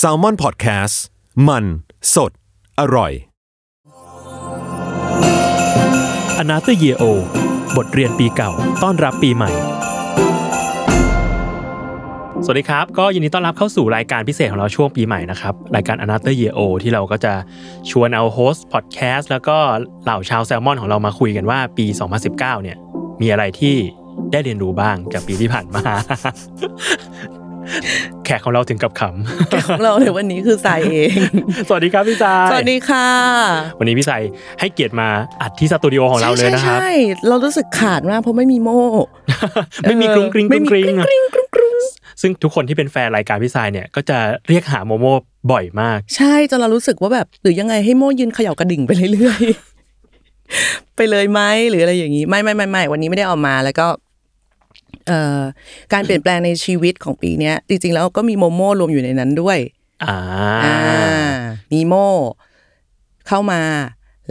Salmon Podcast มัน สด อร่อย Another Year Old บทเรียนปีเก่า ต้อนรับปีใหม่ สวัสดีครับ ก็ยินดีต้อนรับเข้าสู่รายการพิเศษของเราช่วงปีใหม่นะครับ รายการ a n o t h e r Year O ที่เราก็จะชวนเอา host พอดแคสต์แล้วก็เหล่าชาวแซลมอนของเรามาคุยกันว่าปี 2019 เนี่ย มีอะไรที่ได้เรียนรู้บ้างจากปีที่ผ่านมา แขกของเราถึงกับขของเราในวันนี้คือทรายเองำสวัสดีครับพี่ทรายสวัสดีค่ะ วันนี้พี่ทรายให้เกียรติมาอัดที่สตูดิโอของเราเลยนะครับใช่ใช่เรารู้สึกขาดมากเพราะไม่มีโม่ ไม่มีกรุงกริงกไม่รุงมีกริงกอะริงกรุงกรุงซึ่งทุกคนที่เป็นแฟนรายการพี่ทรายเนี่ยก็จะเรียกหาโมโมบ่อยมาก ใช่จนเรารู้สึกว่าแบบหรือยังไงให้โม่ยืนเขย่ากระดิ่งไปเรื่อยๆไปเลยไหมหรืออะไรอย่างนี้ ไม่ไม่ไม่ไม่วันนี้ไม่ได้เอามาแล้วก็เอ่อ การเปลี่ยนแปลงในชีวิตของปีเนี้ยจริงๆแล้วก็มีโมโม่รวมอยู่ในนั้นด้วยอ่าอ่ามีโมเข้ามา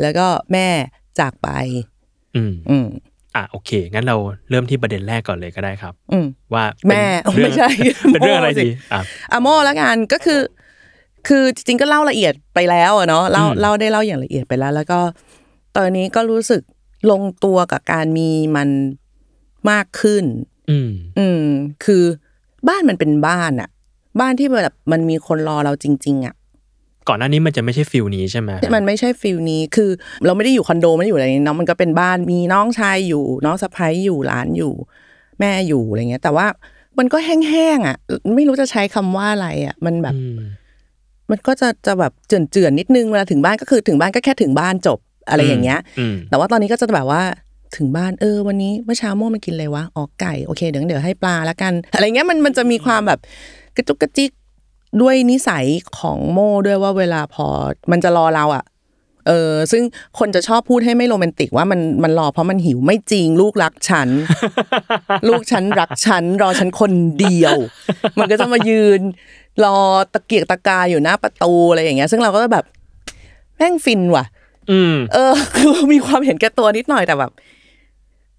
แล้วก็แม่จากไป อืมอืมอะโอเค งั้นเราเริ่มที่ประเด็นแรกก่อนเลยก็ได้ครับ อืมว่าแม่เป็นเรื่องไม่ใช่เป็นเรื่องอะไรโม่สิดีอะอะโมแล้วกันก็คือ คือจริงๆก็เล่าละเอียดไปแล้วอะเนาะเล่าอืมเล่าได้เล่าอย่างละเอียดไปแล้ว แล้วก็ ตอนนี้ก็รู้สึกลงตัวกับการมีมันมากขึ้น อืม อืม คือบ้านมันเป็นบ้านอะบ้านที่แบบมันมีคนรอเราจริง ๆอะก่อนหน้านี้มันจะไม่ใช่ feel นี้ใช่ไหมมันไม่ใช่ feel นี้คือ เราไม่ได้อยู่คอนโดไม่ได้อยู่อะไรนี้เนาะมันก็เป็นบ้านมีน้องชายอยู่น้องสะใภ้อยู่หลานอยู่ แม่อยู่อะไรเงี้ย แต่ว่ามันก็แห้งๆอะไม่รู้จะใช้คำว่าอะไรอะมันแบบอืมมันก็จะจะแบบเจื่อนๆนิดนึงเวลาถึงบ้านก็คือถึงบ้านก็แค่ถึงบ้านจบอะไรอย่างเงี้ยอืมแต่ว่าตอนนี้ก็จะแบบว่า ถึงบ้านเออ วันนี้เมื่อเช้าโม่มากินอะไรวะอ๋อไก่โอเคเดี๋ยวเดี๋ยวให้ปลาแล้วกัน อะไรเงี้ยมันมันจะมีความแบบกระจุกกระจิกด้วยนิสัยของโม่ด้วยว่าเวลาพอมันจะรอเราอะเออซึ่งคนจะชอบพูดให้ไม่โรแมนติกว่ามันมันรอเพราะมันหิวไม่จริง ลูกรักฉัน ลูกฉันรักฉัน รอฉันคนเดียว มันก็จะมายืน รอตะเกียกตะกายอยู่หน้าประตูอะไรอย่างเงี้ย ซึ่งเราก็แบบแม่งฟินว่ะ อืม เออ คือมีความเห็นแก่ตัวนิดหน่อยแต่แบบ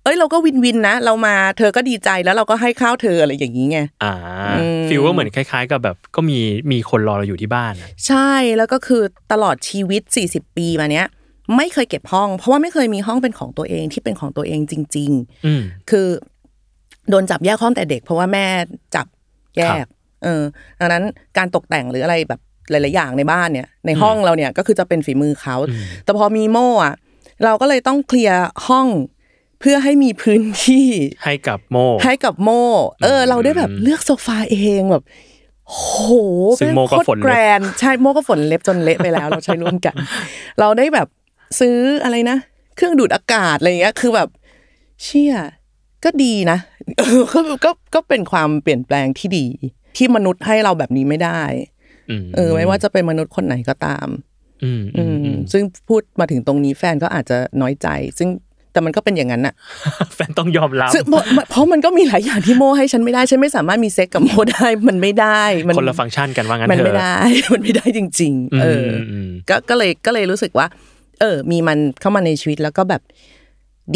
เอ้ยเราก็วินวินนะ เรามาเธอก็ดีใจแล้วเราก็ให้ข้าวเธออะไรอย่างนี้ไงอ่าอืมฟิลก็เหมือนคล้ายๆ กับแบบก็มีมีคนรอเราอยู่ที่บ้านอะใช่แล้วก็คือตลอดชีวิต 40 ปีมาเนี้ยไม่เคยเก็บห้อง เพราะว่าไม่เคยมีห้องเป็นของตัวเองที่เป็นของตัวเองจริงอืมๆคือโดนจับแยกห้องแต่เด็ก เพราะว่าแม่จับแยครักบเออดังนั้นการตกแต่งหรืออะไรแบบหลาย ๆ อย่างในบ้านเนี่ย ในห้องเราเนี่ยก็คือจะเป็นฝีมือเขา แต่พอมีโม่อะเราก็เลยต้องเคลียร์ห้อง เพื่อให้มีพื้นที่ให้กับโมให้กับโม่เอออืมเราได้แบบเลือกโซฟาเองแบบโหซึ่งโม่ก็แม่โคตรฝนเล็บแกรนด์ใช่โม่ก็ฝนเล็บจนเละไปแล้ว เราใช้ร่วมกัน เราได้แบบซื้ออะไรนะเครื่องดูดอากาศอะไรอย่างเงี้ย คือแบบ เชี่ยก็ดีนะเออก็ก็ก็เป็นความเปลี่ยนแปลงที่ดี ที่มนุษย์ให้เราแบบนี้ไม่ได้มเออไม่ว่าจะเป็นมนุษย์คนไหนก็ตามอืมอือืมมอืมซึ่งพูดมาถึงตรงนี้แฟนก็อาจจะน้อยใจ ซึ่ง แต่มันก็เป็นอย่างนั้นอะแฟนต้องยอมรับซึ่งเพราะเพราะมันก็มีหลายอย่างที่โมให้ฉันไม่ได้ฉันไม่สามารถมีเซ็กกับโมได้มันไม่ได้มัคนละฟังก์ชันกันว่างั้นมันเถอะไม่ได้มันไม่ได้จริงอืมๆเออออืมก็ก็เลยก็เลยรู้สึกว่า เออ มีมันเข้ามาในชีวิตแล้วก็แบบ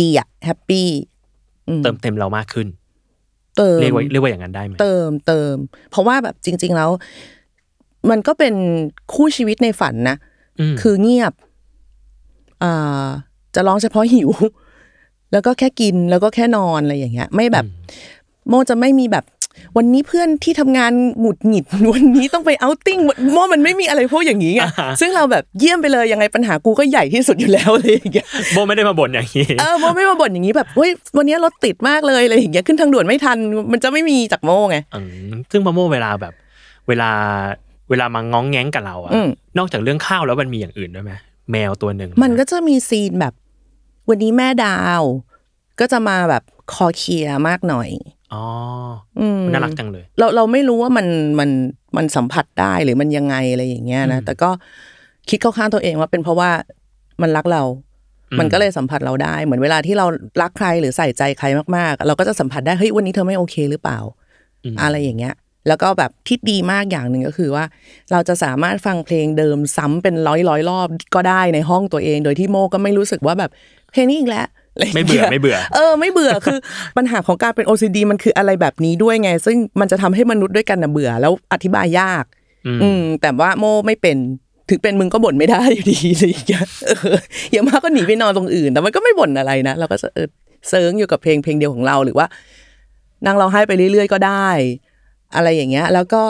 ดีอะแฮปปี้เติมเต็มเรามากขึ้น เติมเรียกว่าเรียกว่าอย่างนั้นได้ไหมเติมเติม เพราะว่าแบบจริง ๆแล้ว มันก็เป็นคู่ชีวิตในฝันนะมคือเงียบอ่าจะร้องเฉพาะหิว แล้วก็แค่กินแล้วก็แค่นอนอะไรอย่างเงี้ย ไม่แบบ โมจะไม่มีแบบ วันนี้เพื่อนที่ทำงานหงุดหงิด วันนี้ต้องไปเอาท์ติ้งโมมันไม่มีอะไรพวกอย่างนี้ไงอ่าฮะซึ่งเราแบบเยี่ยมไปเลยยังไงปัญหากูก็ใหญ่ที่สุดอยู่แล้วอะไรอย่างเงี้ยโบไม่ได้มาบ่นอย่างนี้เออโมไม่มาบ่นอย่างนี้แบบเฮ้ยวันนี้รถติดมากเลยอะไรอย่างเงี้ยขึ้นทางด่วนไม่ทัน มันจะไม่มีจากโมไงอืมซึ่งมาโมเวลาแบบ เวลาเวลามาง้องแง้งกับเราอะอืมนอกจากเรื่องข้าวแล้วมันมีอย่างอื่นด้วยไหมแมวตัวหนึ่งมันก็จะมีซีนแบบ วันนี้แม่ดาว ก็จะมาแบบคอเคลียร์มากหน่อยอ๋ออืมน่ารักจังเลย เราเราไม่รู้ว่ามันมันมันสัมผัสได้หรือมันยังไงอะไรอย่างเงี้ยนะอืมแต่ก็คิดเข้าข้างตัวเองว่าเป็นเพราะว่ามันรักเราอืมมันก็เลยสัมผัสเราได้ เหมือนเวลาที่เรารักใครหรือใส่ใจใครมากๆ เราก็จะสัมผัสได้เฮ้ยวันนี้เธอไม่โอเคหรือเปล่ามอะไรอย่างเงี้ย แล้วก็แบบที่ดีมากอย่างหนึ่งก็คือว่า เราจะสามารถฟังเพลงเดิมซ้ำเป็นร้อยร้อยๆรอบก็ได้ในห้องตัวเอง โดยที่โมก็ไม่รู้สึกว่าแบบ เพลงนี้อีกแล้วอะไรย่างไม่งี้ยเบื่อไม่เบื่อ เออไม่เบื่อคือปัญหาของการเป็น OCD มันคืออะไรแบบนี้ด้วยไง ซึ่งมันจะทำให้มนุษย์ด้วยกันน่ะเบื่อ แล้วอธิบายยากอืมอืมแต่ว่าโมไม่เป็นถึงเป็นมึงก็บ่นไม่ได้อยู่ดีอะไรอย่างเงี้ยเอออย่างมากก็หนีไปนอนตรงอื่น แต่มันก็ไม่บ่นอะไรนะเราก็จะเออเซิร์งอยู่กับเพลงเพลงเดียวของเราหรือว่านั่งร้องไห้ไปเรื่อยๆก็ได้ อะไรอย่างเงี้ย แล้วก็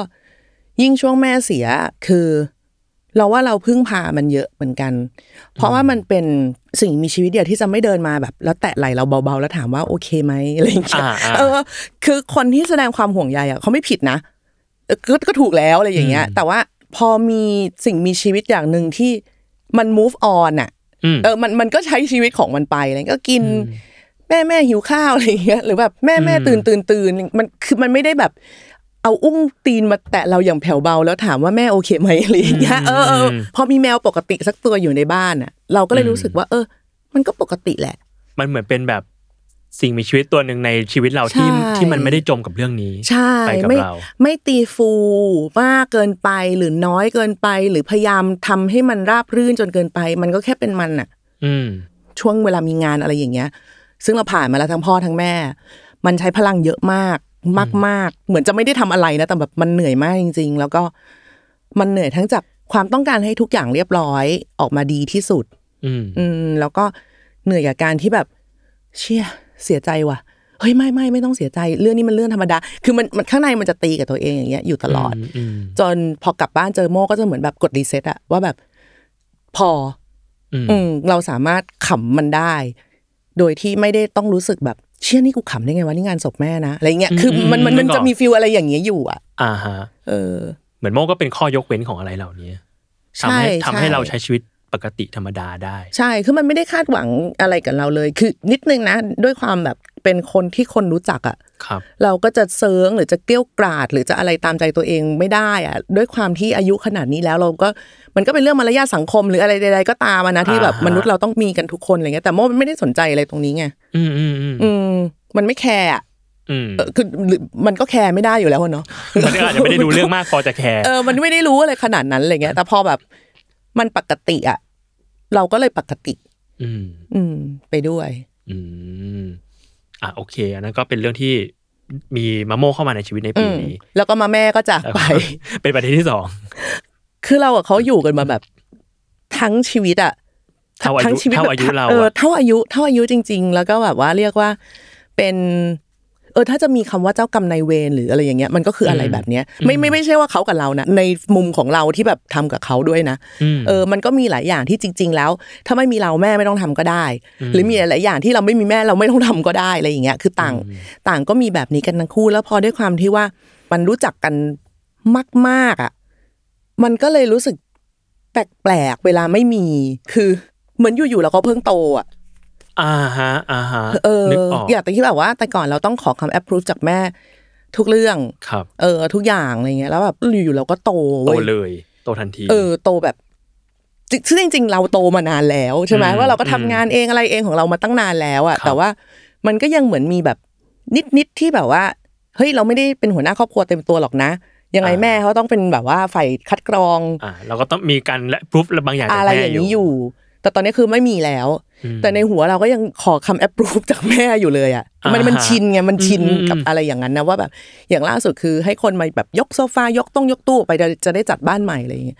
ยิ่งช่วงแม่เสียคือ เราว่าเราพึ่งพามันเยอะเหมือนกัน เพราะว่ามันเป็นสิ่งมีชีวิตเดียวที่จะไม่เดินมาแบบ แล้วแตะไหลเราเบาๆ แล้วถามว่าโอเคไหมอะไรอย่างเงี้ยอ่าอ่าเออ คือคนที่แสดงความห่วงใยอะเขาไม่ผิดนะเออก็ก็ถูกแล้วอะไรอย่างเงี้ย แต่ว่าพอมีสิ่งมีชีวิตอย่างหนึ่งที่มัน move on อะอืมเออมันมันก็ใช้ชีวิตของมันไปอะไรก็กินแม่แม่หิวข้าวอะไรอย่างเงี้ยหรือแบบแม่แม่อืมตื่นตื่นตื่นมันคือมันไม่ได้แบบ เอาอุ้งตีนมาแตะเราอย่างแผ่วเบา แล้วถามว่าแม่โอเคไหมอะไรอย่างเงี้ยเออเออพอมีแมวปกติสักตัวอยู่ในบ้านอะ เราก็เลยรู้สึกว่า เออ มันก็ปกติแหละ มันเหมือนเป็นแบบสิ่งมีชีวิตตัวหนึ่งในชีวิตเราที่ใช่ที่มันไม่ได้จมกับเรื่องนี้ใช่ไปกับไม่เราไม่ตีฟูมากเกินไปหรือน้อยเกินไป หรือพยายามทำให้มันราบรื่นจนเกินไป มันก็แค่เป็นมันอะ อืมช่วงเวลามีงานอะไรอย่างเงี้ย ซึ่งเราผ่านมาแล้วทั้งพ่อทั้งแม่ มันใช้พลังเยอะมาก มากมาก ๆ เหมือนจะไม่ได้ทำอะไรนะ แต่แบบมันเหนื่อยมากจริง ๆ แล้วก็มันเหนื่อยทั้งจากความต้องการให้ทุกอย่างเรียบร้อยออกมาดีที่สุดอืมอืมแล้วก็เหนื่อยกับการที่แบบ เชี่ยเสียใจว่ะเฮ้ยไม่ไม่ไม่ต้องเสียใจเรื่องนี้มันเรื่องธรรมดา คือมันมันข้างในมันจะตีกับตัวเองอย่างเงี้ยอยู่ตลอดอืมจนพอกลับบ้านเจอโม่ก็จะเหมือนแบบกด reset อะว่าแบบ พอ อืมอืมเราสามารถขำมันได้ โดยที่ไม่ได้ต้องรู้สึกแบบ เชื่อนี่กูขำได้ไงวะนี่งานศพแม่นะอะไรเงี้ยคือมันมันมันจะมีฟิลอะไรอย่างเงี้ยอยู่อะ อ่าฮะเออ เหมือนโมก็เป็นข้อยกเว้นของอะไรเหล่านี้ใช่ทำให้ทำให้ใช่เราใช้ชีวิตปกติธรรมดาได้ ใช่คือมันไม่ได้คาดหวังอะไรกับเราเลย คือนิดนึงนะ ด้วยความแบบเป็นคนที่คนรู้จักอะครับ เราก็จะเซิงหรือจะเกลี้ยวกราด หรือจะอะไรตามใจตัวเองไม่ได้อะด้วยความที่อายุขนาดนี้แล้วเราก็มันก็เป็นเรื่องมารยาทสังคมหรืออะไรใดๆก็ตามอะนะที่แบบอ่าฮะมนุษย์เราต้องมีกันทุกคนอะไรเงี้ยแต่โมมันไม่ได้สนใจอะไรตรงนี้ไงอืมอืมอืมอืมมันไม่แคร์อะอืมเออคือหรือมันก็แคร์ไม่ได้อยู่แล้วอะเนาะมันก็อาจจะไม่ได้ดูเรื่องมากพอจะแคร์เออมันไม่ได้รู้อะไรขนาดนั้นอะไรเงี้ย แต่พอแบบมันปกติอะเราก็เลยปกติ อืม อืม ไปด้วย อืม อะโอเคอันนั้นก็เป็นเรื่องที่มีมะโมเข้ามาในชีวิตในอืปีมนี้ แล้วก็มาแม่ก็จากไป เป็นประเด็นที่สอง คือเรากับเขาอยู่กันมาแบบทั้งชีวิตอะเท่าอายุทั้งชีวิตเท่าแบบอายุเราเอออะเท่าอายุเท่าอายุจริง ๆ แล้วก็แบบว่าเรียกว่าเป็น เออถ้าจะมีคำว่าเจ้ากรรมนายเวรหรืออะไรอย่างเงี้ยมันก็คืออะไรแบบเนี้ยไม่ไม่ไม่ใช่ว่าเขากับเรานะในมุมของเราที่แบบทำกับเขาด้วยนะมเออมันก็มีหลายอย่างที่จริง ๆ แล้ว ถ้าไม่มีเราแม่ไม่ต้องทำก็ได้ หรือมีหลายๆอย่างที่เราไม่มีแม่เราไม่ต้องทำก็ได้อะไรอย่างเงี้ยคือต่างต่างก็มีแบบนี้กันทั้งคู่ แล้วพอด้วยความที่ว่ามันรู้จักกันมากๆอะมันก็เลยรู้สึกแปลกๆเวลาไม่มีคือเหมือนอยู่ๆเราก็เพิ่งโตอะ อ่าฮะอ่าฮะเออนึกออกอย่างแต่ที่แบบว่า แต่ก่อนเราต้องขอคำ approve จากแม่ทุกเรื่องครับ เออ ทุกอย่างอะไรเงี้ยแล้วแบบอยู่ๆเราก็โตโตเว้ยเลย โตทันที เออ โตแบบจริงซึ่งจริง ๆ เราโตมานานแล้วใช่ไหมอืมว่าเราก็ทำอืมงานเองอะไรเองของเรามาตั้งนานแล้วอะครับแต่ว่ามันก็ยังเหมือนมีแบบนิดๆที่แบบว่าเฮ้ยเราไม่ได้เป็นหัวหน้าครอบครัวเต็มตัวหรอกนะยังไงแม่เขาต้องเป็นแบบว่าฝ่ายคัดกรองอ่าเราก็ต้องมีการและพรูฟบางอย่างจากอะไรแม่อย่างนี้อยู่ แต่ตอนนี้คือไม่มีแล้วอืม แต่ในหัวเราก็ยังขอคำ approve จากแม่อยู่เลยอะมันอ่าฮะมันชินไงมันชินอืมอืมกับอะไรอย่างนั้นนะว่าแบบอย่างล่าสุดคือให้คนมาแบบยกโซฟายกต้องยกตู้ออกไปจะจะได้จัดบ้านใหม่อะไรอย่างเงี้ย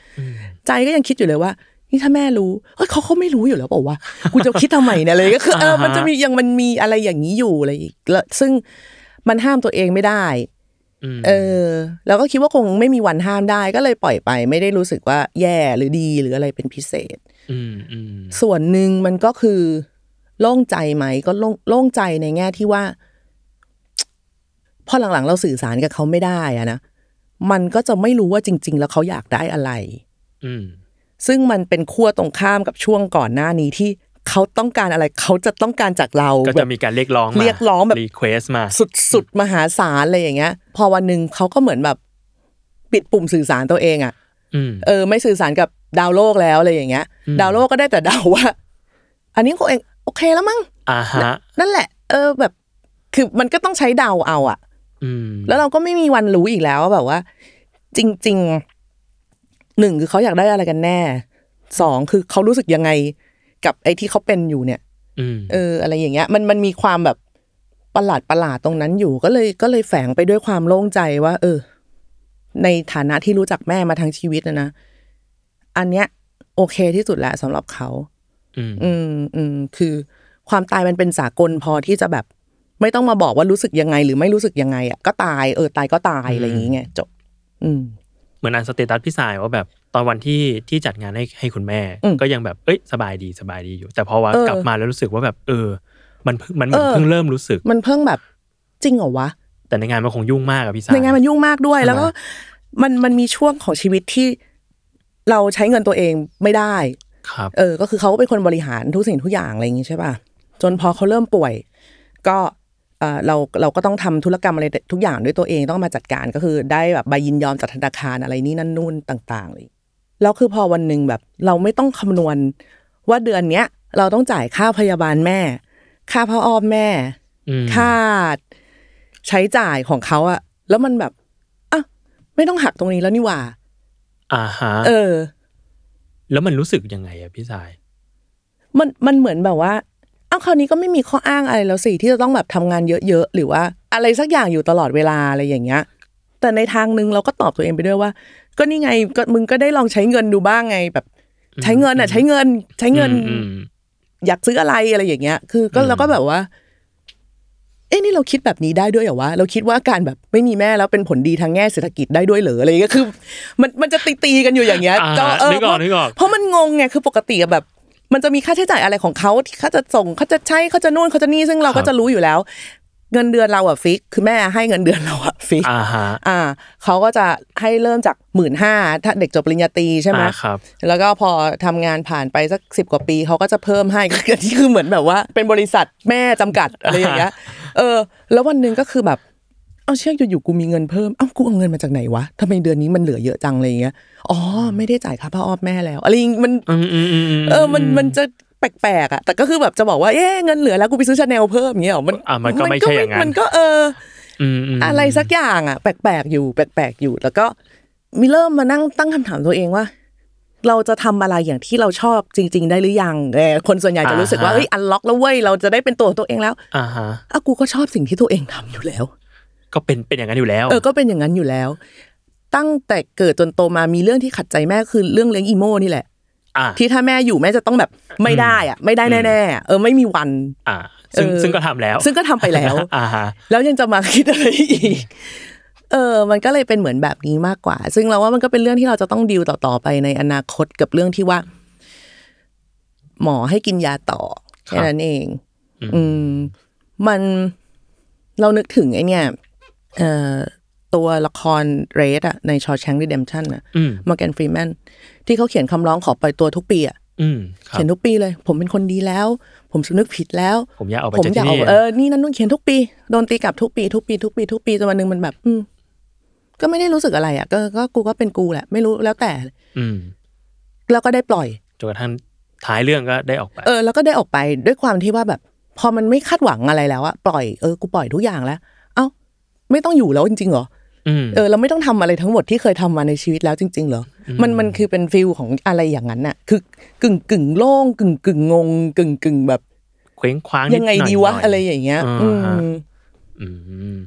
ใจก็ยังคิดอยู่เลยว่านี่ถ้าแม่รู้เฮ้ยเขาเขาไม่รู้อยู่แล้วเปล่าวะกูจะคิดทำไมเนี่ยเลยก็คือเอออ่าฮะมันจะมียังมันมีอะไรอย่างนี้อยู่อะไรอีกแล้วซึ่งมันห้ามตัวเองไม่ได้อืมเออ แล้วก็คิดว่าคงไม่มีวันห้ามได้ก็เลยปล่อยไป ไม่ได้รู้สึกว่าแย่หรือดีหรืออะไรเป็นพิเศษอืมอืม ส่วนหนึ่งมันก็คือ โล่งใจไหม ก็โล่งโล่งใจในแง่ที่ว่าพอหลังๆ เราสื่อสารกับเขาไม่ได้อะนะมันก็จะไม่รู้ว่าจริง ๆ แล้วเขาอยากได้อะไรอืมซึ่งมันเป็นขั้วตรงข้ามกับช่วงก่อนหน้านี้ที่เขาต้องการอะไรเขาจะต้องการจากเราก็แบบจะมีการเรียกร้องมาเรียกร้องแบบ request มา สุดๆมหาศาลอะไรอย่างเงี้ย พอวันหนึ่งเขาก็เหมือนแบบ ปิดปุ่มสื่อสารตัวเองอะอืมเออ ไม่สื่อสารกับ ดาวโลกแล้วอะไรอย่างเงี้ยอืมดาวโลกก็ได้แต่เดาว่า อันนี้เขาเองโอเคแล้วมั้งอ่าฮะนั่นแหละ เออแบบ คือมันก็ต้องใช้เดาเอาอะอืมแล้วเราก็ไม่มีวันรู้อีกแล้วว่าแบบว่า จริงๆหนึ่งคือเขาอยากได้อะไรกันแน่สองคือเขารู้สึกยังไง กับไอ้ที่เขาเป็นอยู่เนี่ยอืมเออ อะไรอย่างเงี้ย มันมันมีความแบบประหลาดประหลาดตรงนั้นอยู่ก็เลยก็เลยแฝงไปด้วยความโล่งใจว่า เออ ในฐานะที่รู้จักแม่มาทั้งชีวิตนะนะ อันเนี้ยโอเคที่สุดแหละสำหรับเขาอืมอืมอืมคือความตายมันเป็นสากลพอที่จะแบบ ไม่ต้องมาบอกว่ารู้สึกยังไง หรือไม่รู้สึกยังไง อะ ก็ตายเออตายก็ตายอะไรอย่างเงี้ยจบ อืม เหมือนอ่าน status พี่สายว่าแบบตอนวันที่ที่จัดงานให้ให้คุณแม่อืมก็ยังแบบเอ้ยสบายดีสบายดีอยู่ แต่พอว่าเออกลับมาแล้วรู้สึกว่าแบบ เออ มันเพิ่งมันเหมือนเออเพิ่งเริ่มรู้สึก มันเพิ่งแบบจริงเหรอวะแต่ในงานมันคงยุ่งมากอะพี่สายในงานมันยุ่งมากด้วยใช่ไหมแล้วก็มันมันมีช่วงของชีวิตที่ เราใช้เงินตัวเองไม่ได้ครับเออ ก็คือเขาก็เป็นคนบริหารทุกสิ่งทุกอย่างอะไรอย่างงี้ใช่ป่ะจนพอเขาเริ่มป่วย ก็เออเราเราก็ต้องทำธุรกรรมอะไรทุกอย่างด้วยตัวเองต้องมาจัดการก็คือได้แบบใบยินยอมจากธนาคารอะไรนี่นั่นนู่นต่างๆเลยแล้วคือพอวันหนึ่งแบบ เราไม่ต้องคำนวณว่าเดือนเนี้ย เราต้องจ่ายค่าพยาบาลแม่ ค่าพ่ออ้อมแม่อืมค่าใช้จ่ายของเขาอะแล้วมันแบบอะไม่ต้องหักตรงนี้แล้วนี่หว่า อ่าฮะเออ แล้วมันรู้สึกยังไงอะพี่สาย มันมันเหมือนแบบว่าอ้าวคราวนี้ก็ไม่มีข้ออ้างอะไรแล้วสิที่จะต้องแบบทำงานเยอะๆหรือว่า อะไรสักอย่างอยู่ตลอดเวลาอะไรอย่างเงี้ย แต่ในทางหนึ่งเราก็ตอบตัวเองไปด้วยว่า ก็นี่ไงก็มึงก็ได้ลองใช้เงินดูบ้างไงแบบ ใช้เงินอะ ใช้เงิน ใช้เงินอืมอืมอยากซื้ออะไรอะไรอย่างเงี้ย คือก็อืมเราก็แบบว่า เอ้นี่เราคิดแบบนี้ได้ด้วยเหรอวะเราคิดว่าการแบบไม่มีแม่แล้วเป็นผลดีทางแง่เศรษฐกิจได้ด้วยเหรออะไรอย่างเงี้ยคือ มันมันจะตีตีๆกันอยู่อย่างเงี้ยอ่าก็เออนึกออกนึกออกเพราะมันงงไงคือปกติอะแบบ มันจะมีค่าใช้จ่ายอะไรของเขาที่เขาจะส่งเขาจะใช้เขาจะนู่นเขาจะนี่ซึ่งเราครัก็บจะรู้อยู่แล้ว เงินเดือนเราอะฟิก คือแม่ให้เงินเดือนเราอะฟิกอ่าฮะอ่าเขาก็จะให้เริ่มจากหมื่นห้าถ้าเด็กจบปริญญาตรีใช่ไหมอ่าครับ แล้วก็พอทำงานผ่านไปสักสิบกว่าปีเขาก็จะเพิ่มให้ก็คือที่คือเหมือนแบบว่า เป็นบริษัทแม่จำกัดอะไรอย่างเงี้ย เออ แล้ววันหนึ่งก็คือแบบเอาเชื่ออยู่ๆกูมีเงินเพิ่มเอ้ากูเอาเงินมาจากไหนวะทำไมเดือนนี้มันเหลือเยอะจังอะไรอย่างเงี้ยอ๋อไม่ได้จ่ายค่าผ้าอ้อมแม่แล้วอะไรอย่างงี้มันอืมอืมอืมมเออมันมันจะ แปลกๆอะแต่ก็คือแบบจะบอกว่าเอ๊ะเงินเหลือแล้วกูไปซื้อชาแนลเพิ่มอย่างเงี้ยหรอมันอะมันก็ไม่ใช่อย่างนั้นมันก็เอออืมมอะไรสักอย่างอะ แปลกๆอยู่ แปลกๆอยู่ แล้วก็มีเริ่มมานั่งตั้งคำถามตัวเองว่า เราจะทำอะไรอย่างที่เราชอบจริง ๆ ได้หรือยังเออคนส่วนใหญ่จะรู้สึกว่าเอ้ย unlock แล้วเว้ยเราจะได้เป็นตัวของตัวเองแล้วอ่าฮะอะกูก็ชอบสิ่งที่ตัวเองทำอยู่แล้ว ก็เป็นเป็นอย่างนั้นอยู่แล้ว เออก็เป็นอย่างนั้นอยู่แล้ว ตั้งแต่เกิดจนโตมามีเรื่องที่ขัดใจแม่คือเรื่องเลี้ยงอีโม่นี่แหละอ่า ที่ถ้าแม่อยู่แม่จะต้องแบบไม่ได้อะ ไม่ได้แน่ๆอะเออไม่มีวัน อ่า ซึ่งเออซึ่งก็ทำแล้ว ซึ่งก็ทำไปแล้วอ่าฮะแล้วยังจะมาคิดอะไรอีกเออ มันก็เลยเป็นเหมือนแบบนี้มากกว่า ซึ่งเราว่ามันก็เป็นเรื่องที่เราจะต้องดิวต่อๆไปในอนาคตกับเรื่องที่ว่า หมอให้กินยาต่อแค่นั้นเอง อืม มันเรานึกถึงไอเนี่ย เอ่อ ตัวละครเรดอะในชอ s แชง k ี d เดมชันอะอืมมอร์แกนฟรีแมนที่เขาเขียนคำร้องขอปล่อยตัวทุกปีอะอืมครับเขียนทุกปีเลย ผมเป็นคนดีแล้ว ผมสำนึกผิดแล้ว ผมอยากออกไปผมจากอยากที่ออกนี่เออนี่นั่นนู่นเขียนทุกปีโดนตีกลับทุกปีทุกปีทุกปีทุกปีจนวันหนึ่งมันแบบ อืมก็ไม่ได้รู้สึกอะไรอะก็ก็กูก็เป็นกูแหละ ไม่รู้แล้วแต่ อืมแล้วก็ได้ปล่อยจนกระทั่งท้ายเรื่องก็ได้ออกไป เออแล้วก็ได้ออกไปด้วยความที่ว่าแบบ พอมันไม่คาดหวังอะไรแล้วอะปล่อยเออกูปล่อยทุกอย่างแล้ว เอ้า ไม่ต้องอยู่แล้วจริงๆเหรออืม เออเราไม่ต้องทำอะไรทั้งหมดที่เคยทำมาในชีวิตแล้วจริง ๆ เหรอ มันมันคือเป็นฟิลของอะไรอย่างนั้นน่ะ คือกึ่งกึ่งโล่งกึ่งกึ่งงงกึ่งกึ่งแบบเคว้งคว้างยังไงดีวะนิหน่ยอะไรอย่างเงี้ยอ่าอืฮะมอืม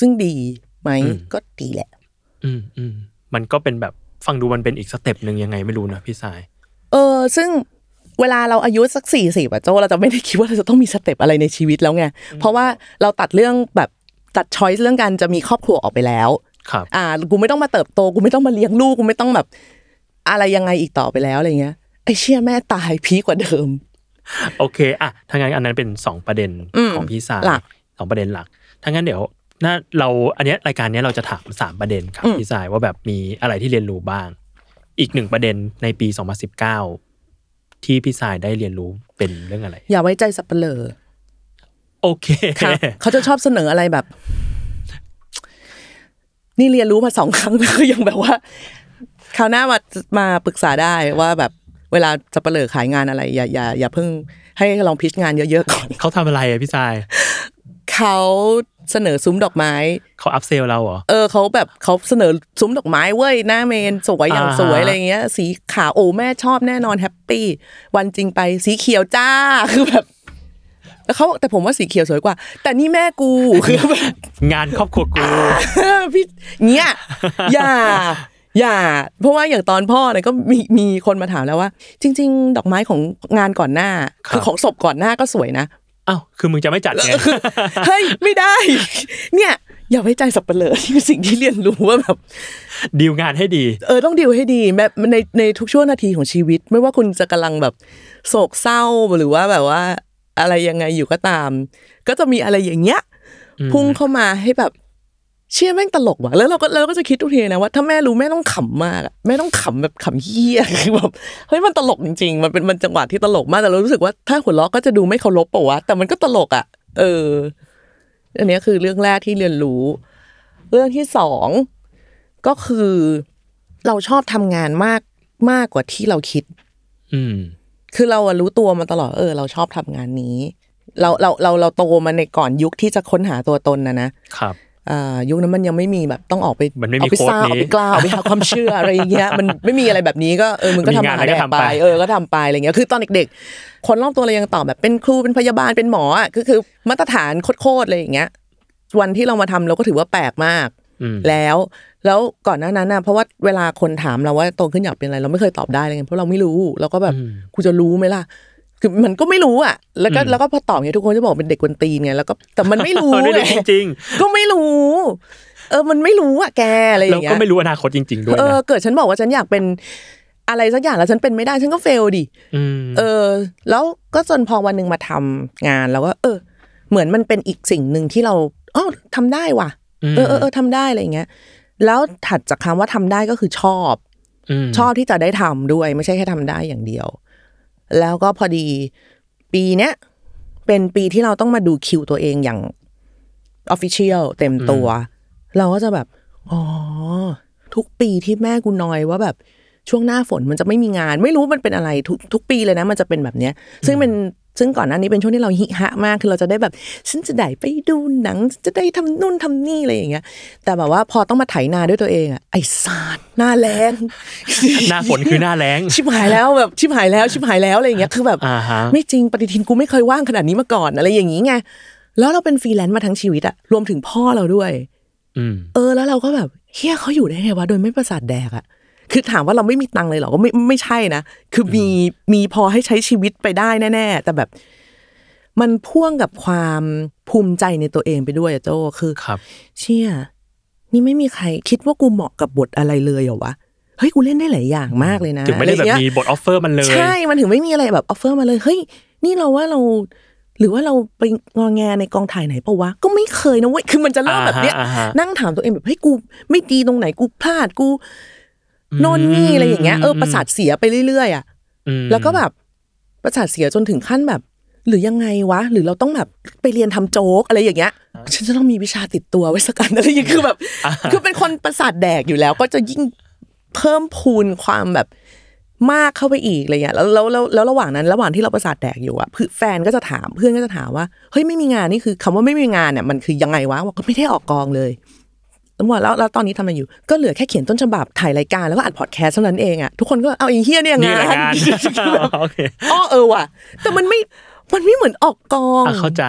ซึ่งดีไหมอืมก็ดีแหละ อืมอืมมมันก็เป็นแบบฟังดูมันเป็นอีก step หนึ่งยังไงไม่รู้นะพี่สาย เออ ซึ่งเวลาเราอายุสักสี่สิบอะโจเราจะไม่ได้คิดว่าเราจะต้องมี step อะไรในชีวิตแล้วไง เพราะว่าเราตัดเรื่องแบบ ตัด choice เรื่องการจะมีครอบครัวออกไปแล้วครับอ่ากูไม่ต้องมาเติบโตกูไม่ต้องมาเลี้ยงลูกกูไม่ต้องแบบ อะไรยังไงอีกต่อไปแล้วอะไรเงี้ยไอ้เชี่ยแม่ตาย peak กว่าเดิม โอเคอะถ้างั้นอันนั้นเป็นสองประเด็นอืมของพี่สายหลักสองประเด็นหลักถ้างั้นเดี๋ยวน่าเราอันเนี้ยรายการเนี้ยเราจะถามสามประเด็นครับอืมพี่สายว่าแบบมีอะไรที่เรียนรู้บ้าง อีกหนึ่งประเด็นในปี 2019 ที่พี่สายได้เรียนรู้เป็นเรื่องอะไร อย่าไว้ใจสับเปลอ โอเคครับเขาจะชอบเสนออะไรแบบ นี่เรียนรู้มาสองครั้งแล้วยังแบบว่าคราวหน้ามามาปรึกษาได้ว่าแบบเวลาจะเปลอขายงานอะไร อย่าอย่าอย่าเพิ่งให้ลอง pitch งานเยอะๆก่อนเขาทำอะไรอะพี่สายเขาเสนอซุ้มดอกไม้เขา upsell เราเหรอเออเขาแบบเขาเสนอซุ้มดอกไม้เว้ยหน้าเมนสวยอย่างอ่าฮะสวยอะไรเงี้ย สีขาวโอ้แม่ชอบแน่นอน happy วันจริงไปสีเขียวจ้าคือแบบ แล้วเขาบอกแต่ผมว่าสีเขียวสวยกว่า แต่นี่แม่กูคือแบบงานครอบครัวกูพี่เนี้ยอย่าอย่า เพราะว่าอย่างตอนพ่อเนี่ยก็มีมีคนมาถามแล้วว่า จริง ๆ ดอกไม้ของงานก่อนหน้าครับคือของศพก่อนหน้าก็สวยนะอ้าวคือมึงจะไม่จัดไงเฮ้ยไม่ได้ เนี่ยอย่าไว้ใจสับเปลือนี่คือสิ่งที่เรียนรู้ว่าแบบดีลงานให้ดี เออต้องดีลให้ดีแบบในในทุกช่วงนาทีของชีวิต ไม่ว่าคุณจะกำลังแบบโศกเศร้าหรือว่าแบบว่า อะไรยังไงอยู่ก็ตาม ก็จะมีอะไรอย่างเงี้ยอืมพุ่งเข้ามาให้แบบเชื่อแม่งตลกว่ะแล้วเราก็เราก็จะคิดทุกทีนะว่าถ้าแม่รู้แม่ต้องขำมากอะแม่ต้องขำแบบขำเฮี้ยคือแบบเฮ้ยมันตลกจริงๆ มันเป็นมันจังหวะที่ตลกมากแต่เรารู้สึกว่าถ้าหัวเราะก็จะดูไม่เคารพปะวะแต่มันก็ตลกอะเออ อันเนี้ยคือเรื่องแรกที่เรียนรู้ เรื่องที่สองก็คือ เราชอบทำงานมากมากกว่าที่เราคิด อืม คือเราอะรู้ตัวมาตลอดเออเราชอบทำงานนี้ เราเราเราเราโตมาในก่อนยุคที่จะค้นหาตัวตนนะนะครับอ่ายุคนั้นมันยังไม่มีแบบต้องออกไปมันไม่มีเอาไปโค้ดสร้างนี้เอาไปกล้าเอาไปหาความเชื่ออะไรอย่างเงี้ยมันไม่มีอะไรแบบนี้ก็เออมึงก็มีทำงานหาอะไรแดก็กทำไปไปเออก็ทำไปอะไรเงี้ยคือตอนเด็กๆ คนรอบตัวเรายังตอบแบบเป็นครูเป็นพยาบาลเป็นหมออะก็คือมาตรฐานโคตรๆอะไรอย่างเงี้ยวันที่เรามาทำเราก็ถือว่าแปลกมากอืม แล้ว แล้วก่อนหน้านั้นนะเพราะว่าเวลาคนถามเราว่าโตขึ้นอยากเป็นอะไร เราไม่เคยตอบได้เลยไงเพราะเราไม่รู้เราก็แบบอืมกูจะรู้ไหมล่ะคือมันก็ไม่รู้อะ แล้วก็อืมแล้วก็พอตอบเงี้ยทุกคนจะบอกเป็นเด็กกวนตีนไงแล้วก็แต่มันไม่รู้เออได้ไงรู้จริงก็ไม่รู้ เออมันไม่รู้อะแกอะไรอๆแล้วย่างเงี้ก็ยไม่รู้อนาคตจริง ๆ ด้วยเออนะเกิดฉันบอกว่าฉันอยากเป็นอะไรสักอย่างแล้วฉันเป็นไม่ได้ฉันก็เฟลดิมเออ แล้วก็จนพอวันหนึ่งมาทำงานแล้วก็เออ เหมือนมันเป็นอีกสิ่งหนึ่งที่เราอ๋อทำได้ว่ะ เออเออเออทำได้อะไรอย่างเงี้ย แล้วถัดจากคำว่าทำได้ก็คือชอบมชอบที่จะได้ทำด้วย ไม่ใช่แค่ทำได้อย่างเดียว แล้วก็พอดีปีเนี้ยเป็นปีที่เราต้องมาดูคิวตัวเองอย่างออฟฟิเชียลเต็มตัว เราก็จะแบบ อ๋อ ทุกปีที่แม่กูนอยว่าแบบช่วงหน้าฝนมันจะไม่มีงาน ไม่รู้มันเป็นอะไรทุกทุกปีเลยนะ มันจะเป็นแบบเนี้ย ซึ่งเป็น ซึ่งก่อนหน้านี้เป็นช่วงที่เราฮิฮะมาก คือเราจะได้แบบฉันจะได้ไปดูหนังฉันจะได้ทำนู่นทำนี่อะไรอย่างเงี้ย แต่แบบว่าพอต้องมาไถนาด้วยตัวเองอะไอ้สารหน้าแรงหน้าฝนคือหน้าแรงชิบหายแล้วแบบชิบหายแล้วชิบหายแล้วอะไรอย่างเงี้ยคือแบบอ่าฮะไม่จริงปฏิทินกูไม่เคยว่างขนาดนี้มาก่อนอะไรอย่างงี้ไงแล้วเราเป็นฟรีแลนซ์มาทั้งชีวิตอะรวมถึงพ่อเราด้วยอืมเออแล้วเราก็แบบเหี้ยเขาอยู่ได้ไงวะโดยไม่ประสาทแดกอะ คือถามว่าเราไม่มีตังค์เลยเหรอก็ไม่ไม่ใช่นะคือมีมีพอให้ใช้ชีวิตไปได้แน่ ๆ แต่แบบ มันพ่วงกับความภูมิใจในตัวเองไปด้วยอะโจคือครับ เชี่ยนี่ไม่มีใครคิดว่ากูเหมาะกับบทอะไรเลยเหรอวะเฮ้ยกูเล่นได้หลายอย่างมากเลยนะถึงไม่ได้แบบอะรเงี้ยมีบท offer มาเลยใช่มันถึงไม่มีอะไรแบบ offer มาเลยเฮ้ยนี่เราว่าเรา หรือว่าเราไปงอแงในกองถ่ายไหนปะวะก็ไม่เคยนะเว้ยคือมันจะเริ่มแบบเนี้ยอ่าฮะอ่าฮะนั่งถามตัวเองแบบเฮ้ยกูไม่ดีตรงไหนกูพลาดกู โน่นนี่อะไรอย่างเงี้ยเออประสาทเสียไปเรื่อยๆอะอืมแล้วก็แบบประสาทเสียจนถึงขั้นแบบ หรือยังไงวะ หรือเราต้องแบบไปเรียนทำโจ๊กอะไรอย่างเงี้ย ฉันจะต้องมีวิชาติดตัวไว้สักอันอะไรอย่างเงี้ยคือแบบ คือเป็นคนประสาทแดกอยู่แล้ว ก็จะยิ่งเพิ่มพูนความแบบมากเข้าไปอีกอะไรเงี้ยแล้วแล้วแล้วแล้วระหว่างนั้นระหว่างที่เราประสาทแดกอยู่อะเพื่อนแฟนก็จะถามเพื่อนก็จะถามว่าเฮ้ยไม่มีงานนี่คือคำว่าไม่มีงานเนี่ยมันคือยังไงวะบอกก็ไม่ได้ออกกองเลย แล้วบอกแล้วแล้วตอนนี้ทำอะไรอยู่ ก็เหลือแค่เขียนต้นฉบับถ่ายรายการแล้วก็อัดพอดแคสต์เท่านั้นเองอะทุกคนก็เอาไอ้เฮียเนี่ยนี่งาแหละนงานโอเคอ๋อเออว่ะ แต่มันไม่มันไม่เหมือนออกกองอะเข้าใจ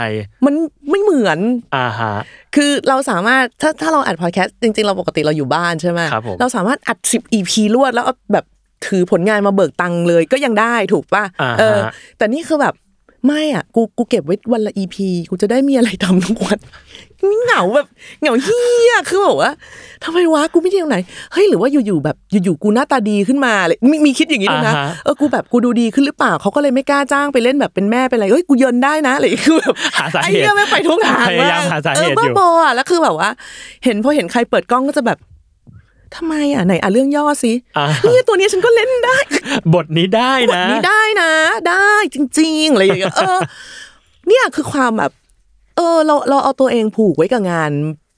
มันไม่เหมือนอ่าฮะคือเราสามารถถ้าถ้าเราอัดพอดแคสต์จริงๆ เราปกติเราอยู่บ้านใช่ไหมครับผมเราสามารถอัดสิบ EP รวดแล้วเอาแบบถือผลงานมาเบิกตังค์เลยก็ยังได้ถูกป่ะอ่าฮะเออ แต่นี่คือแบบ ไม่อะกูกูเก็บไว้วันละ EP กูจะได้มีอะไรทำทุกวันนี่เหงาแบบเหงาเฮียคือแบบว่าทำไมวะกูไม่ดีตรงไหนเฮ้ยหรือว่าอยู่ๆแบบอยู่ๆกูหน้าตาดีขึ้นมาเลยมีมีคิดอย่างนี้ด้วยนะอ่าฮะเออกูแบบกูดูดีขึ้นหรือเปล่าเขาก็เลยไม่กล้าจ้างไปเล่นแบบเป็นแม่เป็นอะไรเอ้ยกูเยินได้นะอะไรอย่างเงี้ยคือแบบหาสาไอ้เหตุเหี้ยไม่งไปทุกทางพยายามหาสาเหตุเอออยู่บ้าบออะแล้วคือแบบว่า เห็นพอเห็นใครเปิดกล้องก็จะแบบ ทำไมอะไหนอะเรื่องย่อสิอ่าเนี่ยตัวเนี้ยฉันก็เล่นได้ บทนี้ได้บทนะนี้ได้นะ ได้จริงๆอะไรอย่างเงี้ยเออ เนี่ยคือความแบบ เออ เราเราเอาตัวเองผูกไว้กับงาน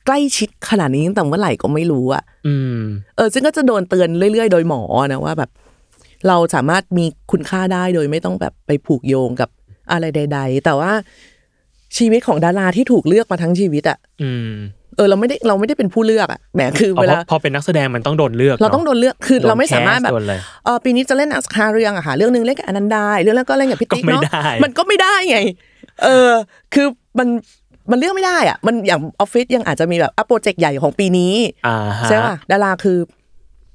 ใกล้ชิดขนาดนี้ตั้งแต่เมื่อไหร่ก็ไม่รู้อะอืมเออซึ่งก็จะโดนเตือนเรื่อยๆ โดยหมอนะว่าแบบ เราสามารถมีคุณค่าได้โดยไม่ต้องแบบไปผูกโยงกับอะไรใด ๆ แต่ว่า ชีวิตของดาราที่ถูกเลือกมาทั้งชีวิตอะอืมเออเราไม่ได้เราไม่ได้เป็นผู้เลือกอะแหมคือเอาเวเพลาราะพอเป็นนักแสดงมันต้องโดนเลือก เราต้องโดนเลือกคือโดนเราไม่สามารถแบบแคสโดนอะไรเออปีนี้จะเล่นอัสคาเรื่องอะค่ะเรื่องหนึงเล่นกับอนันดาเรื่องแล้วก็เล่นกับพี่ติ๊กก็ไม่เนาะได้มันก็ไม่ได้ไง เออ คือมันมันเลือกไม่ได้อะมันอย่างออฟฟิศยังอาจจะมีแบบอะโปรเจกต์ใหญ่ของปีนี้อ่าฮะใช่ป่ะดาราคือ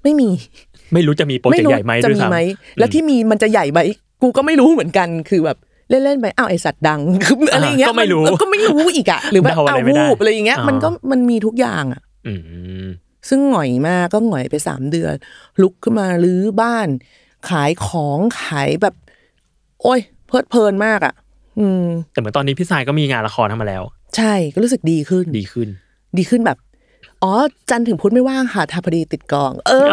ไม่มี ไม่รู้จะมีโปรเจกต์ใหญ่ไหมจะด้วยมีซ้ำไหมแล้วที่มีมันจะใหญ่ไหมกูก็ไม่รู้เหมือนกันคือแบบ เล่นๆไปอ้าวไอสัตว์ดังคืออะไรอย่างเงี้ยก็ไม่รู้นก็ไม่รู้อีกอะหรือแบบเดาอะไรอ้าวไม่ได้วูบอะไรอย่างเงี้ยอ่ามัมันก็มันมีทุกอย่างอะอืมซึ่งหงอยมากก็หงอยไปสามเดือน ลุกขึ้นมารื้อบ้าน ขายของขายแบบ โอ้ย เพลิดเพลินมากอะ อืม แต่เหมือนตอนนี้พี่สายก็มีงานละครทำมาแล้ว ใช่ก็รู้สึกดีขึ้นดีขึ้น ดีขึ้นแบบ อ๋อ จันทร์ถึงพุธไม่ว่างค่ะทาพอดีติดกอง เออ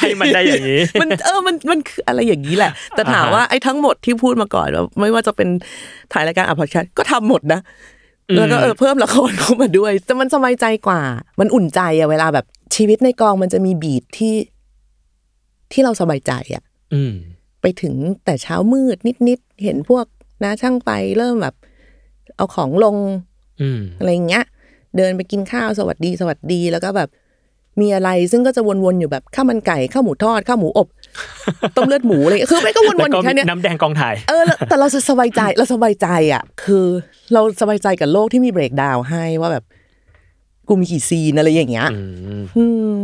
ให้มันได้อย่างนี้ มันเออมันมันคืออะไรอย่างนี้แหละ แต่ถามอ่าฮะว่าไอ้ทั้งหมดที่พูดมาก่อนว่าไม่ว่าจะเป็นถ่ายรายการอัพพอดแคสต์ก็ทำหมดนะแล้วก็เออเพิ่มละครเข้ามาด้วย แต่มันสบายใจกว่า มันอุ่นใจอะเวลาแบบชีวิตในกองมันจะมีบีทที่ ที่เราสบายใจอะอืมไปถึงแต่เช้ามืดนิดๆเห็นพวกน้าช่างไฟเริ่มแบบ เอาของลงอืมอะไรอย่างเงี้ย เดินไปกินข้าวสวัสดีสวัสดีแล้วก็แบบมีอะไรซึ่งก็จะวนๆอยู่แบบข้าวมันไก่ข้าวหมูทอดข้าวหมูอบต้มเลือดหมูอะไรอย่างเงี้ยคือไม่ก็วนแล้วๆอก็ยู่แค่เนี้ยน้ำแดงกองถ่ายเออแล้วแต่เราจะสบายใจเราสบายใจอะ คือเราสบายใจกับโลกที่มีเบรกดาวน์ให้ว่าแบบกูมีกี่ซีนอะไรอย่างเงี้ยอืมอืม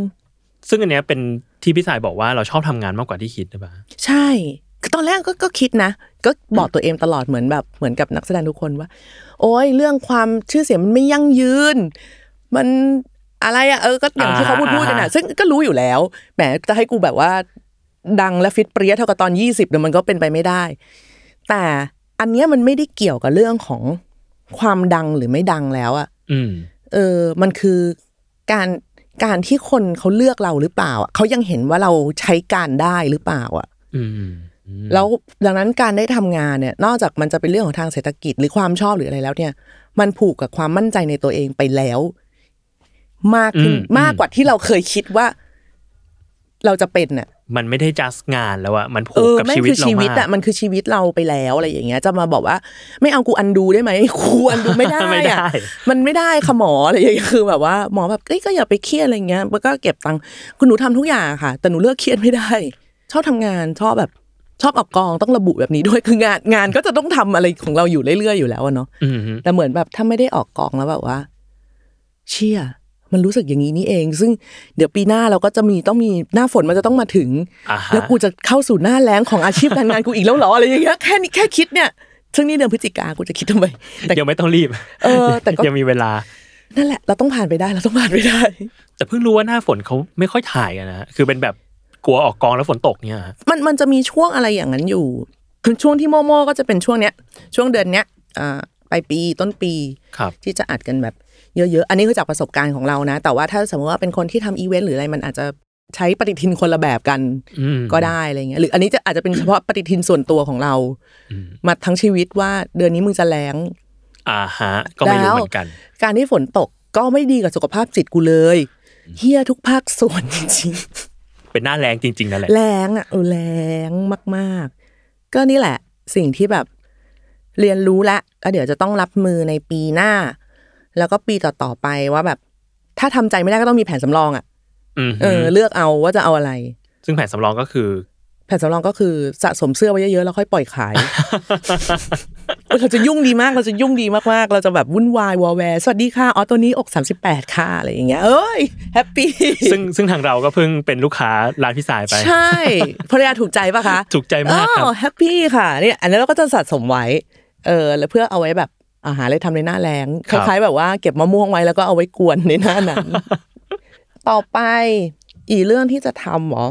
ซึ่งอันเนี้ยเป็นที่พี่สายบอกว่าเราชอบทำงานมากกว่าที่คิดหรือเปล่าใช่คือ ตอนแรกก็ก็คิดนะ ก็บอกตัวเองตลอดเหมือนแบบเหมือนกับนักแสดงทุกคนว่า โอ้ยเรื่องความชื่อเสียงมันไม่ยั่งยืน มันอะไรอะเออก็อย่างที่เขาพูดพูดกันอะซึ่งก็รู้อยู่แล้วแหมจะให้กูแบบว่า ดังและฟิตเปรี้ยเท่ากับตอนยี่สิบเนี่ยมันก็เป็นไปไม่ได้ แต่อันเนี้ยมันไม่ได้เกี่ยวกับเรื่องของความดังหรือไม่ดังแล้วอะอืมเออ มันคือการการที่คนเขาเลือกเราหรือเปล่าอะเขายังเห็นว่าเราใช้การได้หรือเปล่าอะอืม แล้วดังนั้นการได้ทำงานเนี่ย นอกจากมันจะเป็นเรื่องของทางเศรษฐกิจหรือความชอบหรืออะไรแล้วเนี่ย มันผูกกับความมั่นใจในตัวเองไปแล้ว มากขึ้นอืมมากกว่าที่เราเคยคิดว่า เราจะเป็นน่ะ มันไม่ได้จัดงานแล้วอะมันผูเอกอกับแม่งชีวิตคือเราชีวิตมาอะกมันคือชีวิตเราไปแล้วอะไรอย่างเงี้ย จะมาบอกว่า ไม่เอากูอันดูได้ไหมกูอันดูไม่ได้ไม่ได้อะมันไม่ได้ค่ะหมออะไรอย่างเงี้ยคือแบบว่าหมอแบบเอ้ยก็อย่าไปเครียดอะไรเงี้ยมันก็เก็บตังค์คุณหนูทำทุกอย่างค่ะ แต่หนูเลิกเครียดไม่ได้ ชอบทำงานชอบแบบ ชอบออกกองต้องระบุแบบนี้ด้วยคืองานงานก็จะต้องทำอะไรของเราอยู่เรื่อยๆอยู่แล้วอะเนาะอืมแต่เหมือนแบบถ้าไม่ได้ออกกองแล้วแบบว่า เชี่ยมันรู้สึกอย่างนี้นี่เอง ซึ่งเดี๋ยวปีหน้าเราก็จะมีต้องมีหน้าฝนมันจะต้องมาถึงอ่าฮะแล้วกูจะเข้าสู่หน้าแรงของอาชีพการงานกูอีกแล้วเหรออะไรอย่างเงี้ยแค่นี้แค่คิดเนี่ยซึ่งนี่เดือนพฤศจิกากูจะคิดทำไมแต่ยังไม่ต้องรีบ เออ แต่ก็ยังมีเวลานั่นแหละ เราต้องผ่านไปได้เราต้องผ่านไปได้ แต่เพิ่งรู้ว่าหน้าฝนเขาไม่ค่อยถ่ายกันนะคือเป็นแบบ กลัวออกกองแล้วฝนตกเนี่ยฮะมันมันจะมีช่วงอะไรอย่างนั้นอยู่ช่วงที่โมโมก็จะเป็นช่วงเนี้ย ช่วงเดือนเนี้ยอ่าปลายปีต้นปีครับที่จะอัดกันแบบเยอะๆ อันนี้คือจากประสบการณ์ของเรานะ แต่ว่าถ้าสมมติว่าเป็นคนที่ทำอีเวนต์หรืออะไรมันอาจจะใช้ปฏิทินคนละแบบกันอืมก็ได้อะไรเงี้ยหรืออันนี้จะอาจจะเป็นเฉพาะปฏิทินส่วนตัวของเรามาทั้งชีวิตว่าเดือนนี้มึงจะแล้งอ่าฮะก็ไม่รู้เหมือนกัน การที่ฝนตกก็ไม่ดีกับสุขภาพจิตกูเลยเฮียทุกภาคส่วนจริง เป็นหน้าแรงจริงๆนั่นแหละๆแรงอะเออแรงมากๆ ก็นี่แหละ สิ่งที่แบบเรียนรู้ละแล้วเดี๋ยวจะต้องรับมือในปีหน้า แล้วก็ปีต่อๆไปว่าแบบ ถ้าทำใจไม่ได้ก็ต้องมีแผนสำรองอะอืมเออ เลือกเอาว่าจะเอาอะไร ซึ่งแผนสำรองก็คือ แผนสำรองก็คือสะสมเสื้อไว้เยอะๆแล้วค่อยปล่อยขายเราจะยุ่งดีมากเราจะยุ่งดีมากๆ เราจะแบบวุ่นวายวอแวร์สวัสดีค่ะอ๋อตัวนี้อก 38 ค่ะอะไรอย่างเงี้ยเอ้ยHappyซึ่งซึ่งทางเราก็เพิ่งเป็นลูกค้าร้านพี่สายไป ใช่ภรรยาถูกใจปะคะ ถูกใจมากครับอ๋อ Happy ค่ะเนี่ยอันนี้เราก็จะสะสมไว้เออแล้วเพื่อเอาไว้แบบอาหารเลยทำในหน้าแล้งครับ คล้ายๆแบบว่าเก็บมะม่วงไว้แล้วก็เอาไว้กวนในหน้านั้นต่อไปอีกเรื่องที่จะทำเหรอ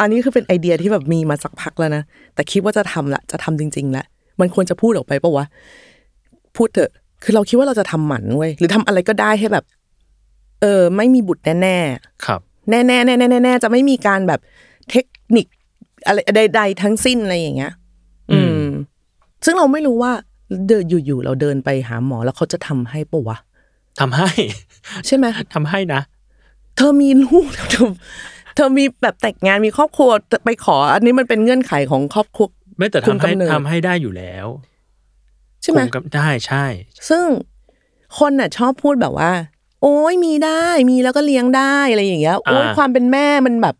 อันนี้คือเป็นไอเดียที่แบบมีมาสักพักแล้วนะ แต่คิดว่าจะทำละ จะทำจริงๆละ มันควรจะพูดออกไปปะวะ พูดเถอะ คือเราคิดว่าเราจะทำหมันเว้ย หรือทำอะไรก็ได้ให้แบบ เออ ไม่มีบุตรแน่ๆ ครับแน่ๆแน่ๆแน่ๆแน่ๆจะไม่มีการแบบเทคนิคอะไรใดๆทั้งสิ้นอะไรอย่างเงี้ย อืม ซึ่งเราไม่รู้ว่าเดินอยู่ๆเราเดินไปหาหมอแล้วเขาจะทำให้ปะวะทำให้ ใช่ไหมทำให้นะ เธอมีลูกแล้วเธอ เธอมีแบบแต่งงานมีครอบครัวไปขอ อันนี้มันเป็นเงื่อนไขของครอบครัวไม่แต่คุมทำให้กำเนิดทำให้ได้อยู่แล้ว ใช่ไหมคุกำได้ใช่ ซึ่งคนน่ะชอบพูดแบบว่า โอ้ยมีได้มีแล้วก็เลี้ยงได้อะไรอย่างเงี้ยโอ้ยอ่าความเป็นแม่มันแบบ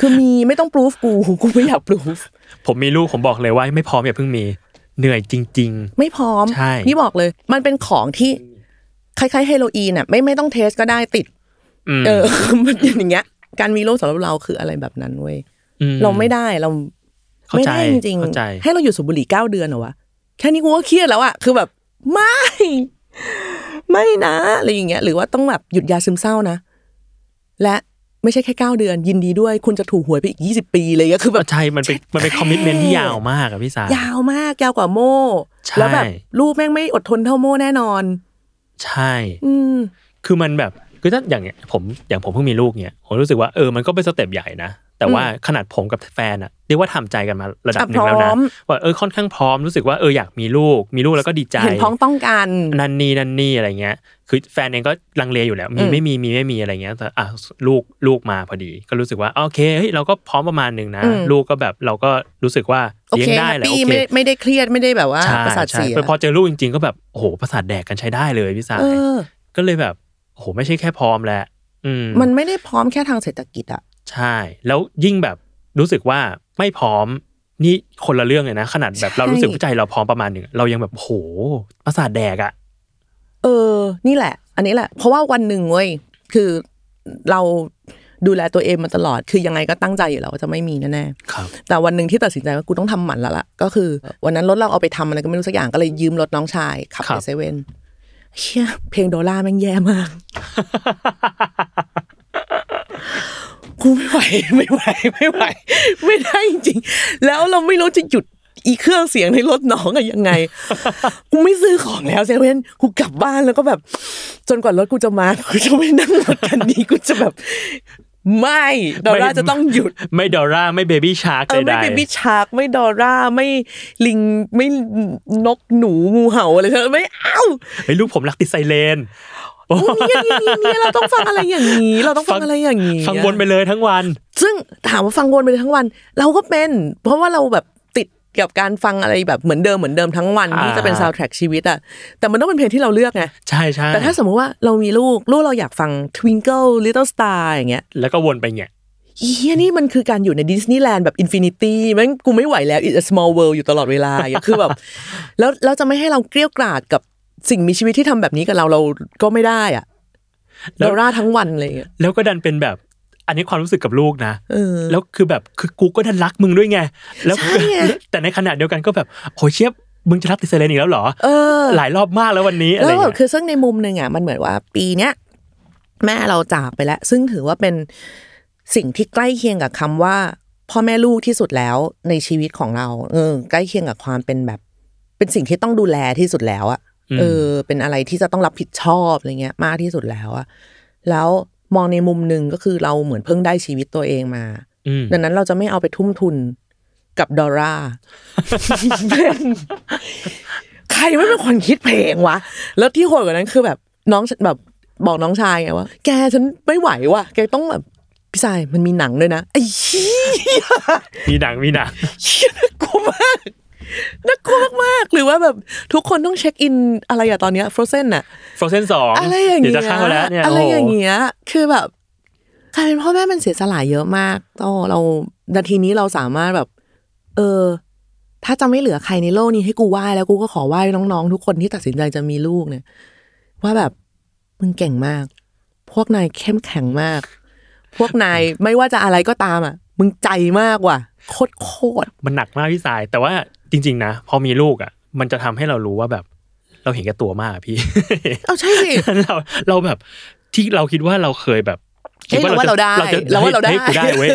คือมีไม่ต้องปรูฟกูกูไม่อยากปรูฟผมมีลูกผมบอกเลยว่าไม่พร้อมอย่าเพิ่งมีเหนื่อยจริงไม่พร้อมใช่นี่บอกเลย มันเป็นของที่คล้ายๆเฮโรอีนอะไม่ไม่ต้องเทสก็ได้ติดๆอืมเออมันอย่างเงี้ย การมีลูกสำหรับเราคืออะไรแบบนั้นเว้ยมเราไม่ได้เราเข้าไม่ใจได้จริงเข้าใจๆให้เราอยู่สูบบุหรี่เก้าเดือนเหรอวะแค่นี้กูก็เครียดแล้วอะคือแบบไม่ ไม่นะอะไรอย่างเงี้ย หรือว่าต้องแบบหยุดยาซึมเศร้านะ และไม่ใช่แค่เก้าเดือน ยินดีด้วย คุณจะถูกหวยไปอีกยี่สิบปีเลยก็คือแบบใช่มันเป็นมันเป็นคอมมิชเมนที่ยาวมากอะพี่สายยาวมากยาวกว่าโม่ใช่แล้วแบบลูกแม่งไม่อดทนเท่าโม่แน่นอน ใช่ อืมคือมันแบบ คือถ้าอย่างเนี้ยผมอย่างผมเพิ่งมีลูกเนี้ยผมรู้สึกว่าเออมันก็เป็นสเต็ปใหญ่นะ แต่ว่าขนาดผมกับแฟนอะเรียกว่าทำใจกันมาระดับหนึ่งแล้วพร้นะอมว่าเออค่อนข้างพร้อมรู้สึกว่าเอออยากมีลูก มีลูกแล้วก็ดีใจเห็นพ้องต้องกันนันนี่นันนี่อะไรเงี้ย คือแฟนเองก็ลังเลอยู่แล้วมีอืมไม่มีมีไม่มีอะไรเงี้ยแต่อะลูกลูกมาพอดี ก็รู้สึกว่าโอเคเฮ้ยเราก็พร้อมประมาณหนึ่งนะลูกก็แบบเราก็รู้สึกว่าโอเลี้ยเคงได้แฮปแหละโอปี้เคไม่ได้ไม่ได้เครียดไม่ได้แบบว่าใช่ประสาทใช่เสียพอเจอลูกจริง ๆ ก็แบบโอ้โหประสาทแดกกันใช้ได้เลยพี่สายเออก็เลยแบบ โอ้โหไม่ใช่แค่พร้อมแหละอืมมันไม่ได้พร้อมแค่ทางเศรษฐกิจอะใช่ แล้วยิ่งแบบรู้สึกว่าไม่พร้อมนี่คนละเรื่องเลยนะ ขนาดแบบใช่เรารู้สึกว่าใจเราพร้อมประมาณหนึ่งเรายังแบบโหประสาทแดกอะเออ นี่แหละ อันนี้แหละ เพราะว่าวันหนึ่งเว้ยคือเราดูแลตัวเองมาตลอด คือยังไงก็ตั้งใจอยู่แล้วว่าจะไม่มีแน่ครับๆแต่วันหนึ่งที่ตัดสินใจว่ากูต้องทำหมันแล้วล่ะก็คือ วันนั้นรถเราเอาไปทำอะไรก็ไม่รู้สักอย่างก็เลยยืมรถน้องชายขับครัไปบเซเว่น เฮียเพลงโดล่าแม่งแย่มากกูไม่ไหวไม่ไหวไม่ไหว ไม่ได้จริงๆแล้วเราไม่รู้จะหยุดอีเครื่องเสียงในรถน้องอะยังไงกูไม่ซื้อของแล้วเซเว่นกูกลับบ้านแล้วก็แบบ จนกว่ารถกูจะมากูจะไม่นั่งรถคันนี้กูจะแบบ ไม่ดอลลาร์จะต้องหยุด ไม่ดอร่าไม่เบบี้ชาร์กเออใดไม่เบบี้ชาร์กไม่ดอร่าไม่ลิงไม่นกหนูงูเห่าอะไรเธอไม่เอาๆเฮ้ยลูกผมรักติดไซเรนโอ้เนี่ยเนี่ยเนี่ยเนี่ยเราต้องฟังอะไรอย่างนี้ เราต้องฟังอะไรอย่างนี้ ฟังวนไปเลยทั้งวัน ซึ่งถามว่าฟังวนไปทั้งวัน เราก็เป็น เพราะว่าเราแบบติด กับการฟังอะไรแบบเหมือนเดิมเหมือนเดิมทั้งวันอ่าที่จะเป็นซาวด์แทร็กชีวิตอะแต่มันต้องเป็นเพลงที่เราเลือกไงใช่ใช่แต่ถ้าสสมมุติว่าเรามีลูกลูกเราอยากฟัง Twinkle Little Star อย่างเงี้ยแล้วก็วนไปเนี่ยเหี้ยนี่มันคือการอยู่ในดิสนีย์แลนด์แบบ infinity แม่งกูไม่ไหวแล้ว it's a small world อยู่ตลอดเวลาอย่างเงี้ยคือแบบแล้วเราจะไม่ให้เราเกรี้ยวกราดกับสิ่งมีชีวิตที่ทำแบบนี้กับเราเราก็ไม่ได้อะแล้วเราร่าทั้งวันอะไรอย่างเลยแล้วก็ดันเป็นแบบ อันนี้ความรู้สึกกับลูกนะเออแล้วคือแบบคือกูก็ดันรักมึงด้วยไง แล้วใช่ไงแต่ในขณะเดียวกันก็แบบโหเชียบมึงจะรักติดไซเรนอีกแล้วเหรอเออหลายรอบมากแล้ววันนี้อะไรแล้วแบบเงี้ยคือซึ่งในมุมหนึ่งอะมันเหมือนว่า ปีเนี้ยแม่เราจากไปแล้ว ซึ่งถือว่าเป็นสิ่งที่ใกล้เคียงกับคำว่า พ่อแม่ลูกที่สุดแล้วในชีวิตของเรา เออ ใกล้เคียงกับความเป็นแบบ เป็นสิ่งที่ต้องดูแลที่สุดแล้วอะเออ เป็นอะไรที่จะต้องรับผิดชอบอะไรเงี้ย มากที่สุดแล้วอะแล้ว มองในมุมหนึ่งก็คือเราเหมือนเพิ่งได้ชีวิตตัวเองมาอืมดังนั้นเราจะไม่เอาไปทุ่มทุนกับดอร่าใครไม่เป็นคนคิดเพลงวะ แล้วที่โหดกว่านั้นคือแบบน้องแบบบอกน้องชายไงว่า แกฉันไม่ไหวว่ะ แกต้องแบบพี่ชายมันมีหนังด้วยนะไอ้เหี้ยมีหนังมีหนังเหี้ยน่ากลัวมากน่ากลัวมากๆหรือ ว่าแบบทุกคนต้องเช็คอินอะไรอะตอนเนี้ยฟรเซนอะฟรอเซนสองอะไรอย่างเดี๋ยเงี้วยจะเข้าแล้วเนี่ยอะไรโโหอย่างเงี้ยคือแบบกลายเป็นพ่อแม่มันเสียสละเยอะมากต่อเรานาทีนี้เราสามารถแบบ เออ ถ้าจะไม่เหลือใครในโลกนี้ให้กูไหว้แล้วกูก็ขอไหว้น้องๆ ทุกคนที่ตัดสินใจจะมีลูกเนี่ย ว่าแบบมึงเก่งมาก พวกนายเข้มแข็งมาก พวกนายไม่ว่าจะอะไรก็ตามอะ มึงใจมากว่ะโคตรโคตรมันหนักมากพี่สาย แต่ว่าจริง ๆ นะ พอมีลูกอะ มันจะทำให้เรารู้ว่าแบบ เราเห็นแก่ตัวมากอะพี่เอาใช่สิเราเราแบบที่เราคิดว่าเราเคยแบบเฮ้ยเราว่าเราได้จะเราว่าเราได้ฮ้ยกูได้เว้ย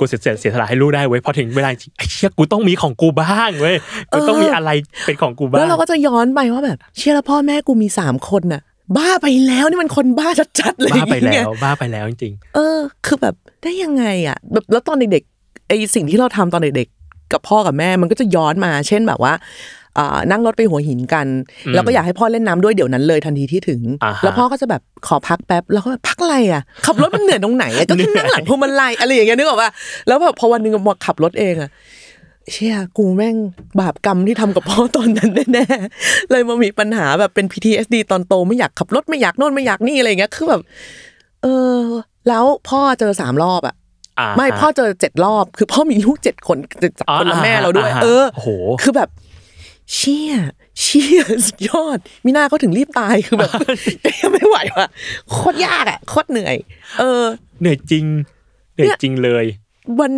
กูเสียเสียเสียสละให้ลูกได้เว้ยพอถึงเวลาจริงไอ้เชี่ยกูต้องมีของกูบ้างเว้ยกูต้องมีอะไรเป็นของกูบ้างแล้วเราก็จะย้อนไปว่าแบบ เชื่อแล้วพ่อแม่กูมีสามคนน่ะ บ้าไปแล้วนี่มันคนบ้าชัดๆเลยบ้าไปแล้เนี่ยวบ้าไปแล้วจริงเออ คือแบบได้ยังไงอะ แบบแล้วตอนเด็กๆไอสิ่งที่เราทำตอนเด็กๆกับพ่อกับแม่มันก็จะย้อนมา เช่นแบบว่าอ่า นั่งรถไปหัวหินกัน แล้วก็อยากให้พ่อเล่นน้ำด้วยเดี๋ยวนั้นเลยทันทีที่ถึงอ่าฮะแล้วพ่อก็จะแบบขอพักแป๊บแล้วก็แบบพักอะไรอะขับรถมันเหนื่อยตรงไหนอะก็แค่นั่งหลังพวงมาลัยอะไรอย่างเงี้ยนึกออกป่ะแล้วแบบพอวันหนึงมาขับรถเองอะเชี่ยกูแม่งบาปกรรมที่ทำกับพ่อตอนนั้นแน่ๆเลยมามีปัญหาแบบเป็น PTSD ตอนโตไม่อยากขับรถไม่อยากโน่นไม่อยากนี่อะไรอย่างเงี้ยคือแบบ เออ แล้วพ่อเจอสามรอบอะอ่าไม่ฮะพ่อเจอเจ็ดรอบ คือพ่อมีลูกเจ็ดคนจากคนละแม่เราด้วยอ่าฮะเออโอ้โหคือแบบ เชี่ยเชี่ยสุดยอด มิน่าเขาถึงรีบตายคือแบบไม่ไหวว่ะโคตรยากอะโคตรเหนื่อย เออ เหนื่อยจริง เหนื่อยจริงเลย วัน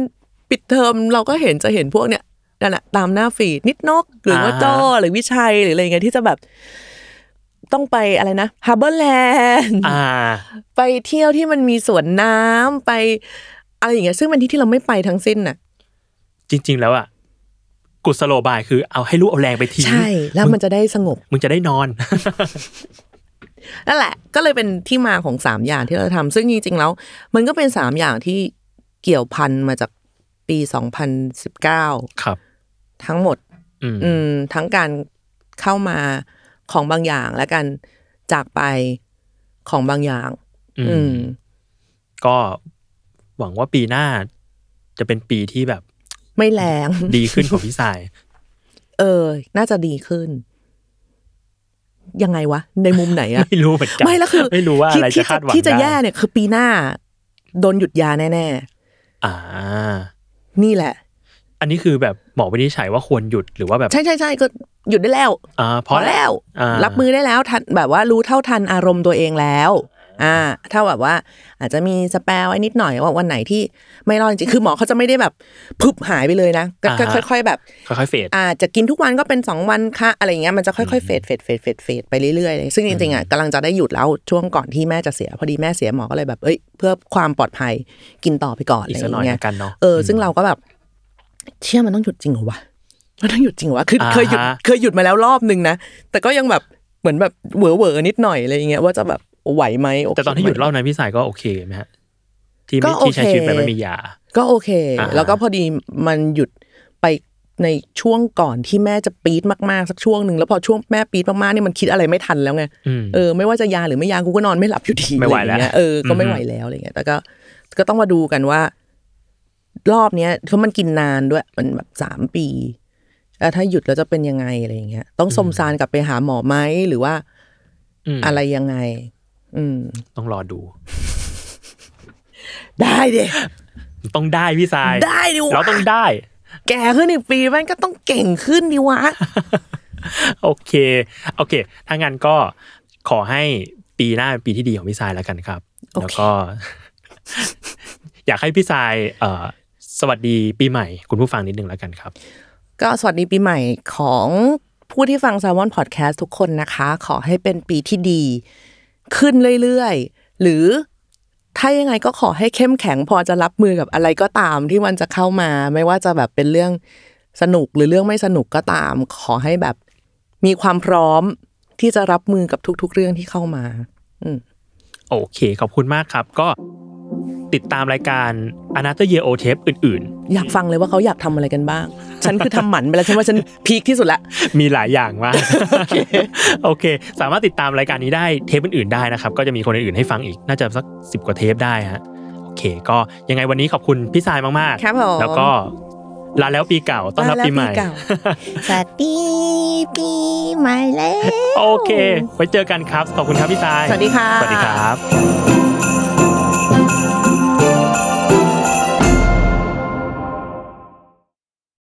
ปิดเทอมเราก็เห็นจะเห็นพวกเนี้ยนั่นแหละตามหน้า feed นิดนก หรือว่าอ่าโจหรือวิชัยหรืออะไรเงี้ยที่จะแบบ ต้องไปอะไรนะฮาร์เบอร์แลนด์อ่าไปเที่ยวที่มันมีสวนน้ำไป อะไรอย่างเงี้ยซึ่งเป็นที่ที่เราไม่ไปทั้งสิ้นน่ะ จริง ๆ แล้วอะ กุศโลบายคือเอาให้ลูกเอาแรงไปทิ้งใช่ แล้วมันจะได้สงบ มึงจะได้นอน นั่นแหละ ก็เลยเป็นที่มาของสามอย่างที่เราทำซึ่งจริงๆแล้ว มันก็เป็นสามอย่างที่เกี่ยวพันมาจากปีสองพันสิบเก้าครับ ทั้งหมด อืมอืมทั้งการเข้ามาของบางอย่างและการจากไปของบางอย่าง อือืมมก็หวังว่าปีหน้าจะเป็นปีที่แบบ ไม่แรงดีขึ้นของพี่สาย เออ น่าจะดีขึ้น ยังไงวะ ในมุมไหนอะไม่รู้เหมือนกันไม่แล้วคือไม่รู้ว่าอะไรที่จะคาดหวังที่จะได้แย่เนี่ย คือปีหน้า โดนหยุดยาแน่อ่าๆนี่แหละ อันนี้คือแบบหมอวินิจฉัยว่าควรหยุดหรือว่าแบบใช่ใช่ใช่ก็หยุดได้แล้วอ่าพอแล้วอ่ารับมือได้แล้วทันแบบว่ารู้เท่าทันอารมณ์ตัวเองแล้ว อ่าถ้าแบบว่า อาจจะมีสแปรไว้นิดหน่อยว่าวันไหนที่ไม่รอดจริงๆคือหมอเขาจะไม่ได้แบบพึบหายไปเลยนะก็ก็ค่อย ๆ แบบค่อยๆเฟดอ่าจะกินทุกวันก็เป็นสองวันค่ะอะไรอย่างเงี้ยมันจะค่อยๆเฟดเฟดเฟดเฟดเฟดไปเรื่อยๆเลยซึ่งจริงๆอะกำลังจะได้หยุดแล้วช่วงก่อนที่แม่จะเสีย พอดีแม่เสียหมอก็เลยแบบเอ้ย เพื่อความปลอดภัยกินต่อไปก่อนอีอะไรกอสักหน่อยย่างเงี้ยละกันเนาะเออซึ่งเราก็แบบ เชื่อมันต้องหยุดจริงเหรอวะมันต้องหยุดจริงเหรอวะคืออ่าฮะเคยหยุดเคยหยุดมาแล้วรอบนึงนะแต่ก็ยังแบบเหมือนแบบเหวอเหวอๆนิดหน่อยอะไรอย่างเงี้ยว่าจะแบบ ไหวไหมโเคแต่ตอนที่หยุดไมรอบนั้นพี่สายก็โอเคไหมฮะที่ไม่ก็โอเคที่ใช้ชีวิตแบบไม่มียา ก็โอเคอ่าแล้วก็พอดีมันหยุดไปในช่วงก่อนที่แม่จะปี๊ดมากๆสักช่วงหนึ่งแล้วพอช่วงแม่ปี๊ดมากๆนี่มันคิดอะไรไม่ทันแล้วไงอืมเออไม่ว่าจะยาหรือไม่ยากูก็นอนไม่หลับอยู่ดีไม่ไหวอะรอย่างเงี้ยแล้วเออก็ไม่อือฮึไหวแล้วอะไรเงี้ยแต่ก็ก็ต้องมาดูกันว่า รอบเนี้ยเพราะมันกินนานด้วย มันแบบสามปีแล้วถ้าหยุดแล้วจะเป็นยังไงอะไรอย่างเงี้ย ต้องสมซานกลับไปหาหมอไหมหรือว่าอืมอะไรยังไง อืม ต้องรอดู ได้ดิต้องได้พี่สาย ได้ดิวะเราต้องได้ แก่ขึ้นอีกปีมันก็ต้องเก่งขึ้นดิวะ โอเค โอเค ถ้างั้นก็ขอให้ปีหน้าเป็นปีที่ดีของพี่สายแล้วกันครับโอเคแล้วก็ อยากให้พี่สายเอ่อสวัสดีปีใหม่ คุณผู้ฟังนิดนึงแล้วกันครับ ก็สวัสดีปีใหม่ของผู้ที่ฟัง s ซ l m o n Podcast ทุกคนนะคะ ขอให้เป็นปีที่ดี ขึ้นเรื่อยๆ หรือถ้ายังไงก็ขอให้เข้มแข็งพอจะรับมือกับอะไรก็ตามที่มันจะเข้ามา ไม่ว่าจะแบบเป็นเรื่องสนุกหรือเรื่องไม่สนุกก็ตาม ขอให้แบบมีความพร้อมที่จะรับมือกับทุกๆ เรื่องที่เข้ามาโอเค ขอบคุณมากครับ ก็ ติดตามรายการ a n a t h e r Year O Tape อื่นอยากฟังเลยว่าเขาอยากทำอะไรกันบ้าง ฉันคือทำหมันไปแล้วฉันว่าฉันพีคที่สุดละๆมีหลายอย่างมากโอเค สามารถติดตามรายการนี้ได้เทปอื่นๆได้นะครับ ก็จะมีคนอื่นๆให้ฟังอีกน่าจะสักสิบกว่าเทปได้ฮะโอเค ก็ยังไงวันนี้ขอบคุณพี่สายมากๆครับผมแล้วก็ลาแล้วปีเก่าต้อนรับปีใหม่ลาแล้วปีเก่าสวัสดีปีใหม่แล้วโอเค ไว้เจอกันครับ ขอบคุณครับพี่สาย สวัสดีค่ะสวัสดีครับ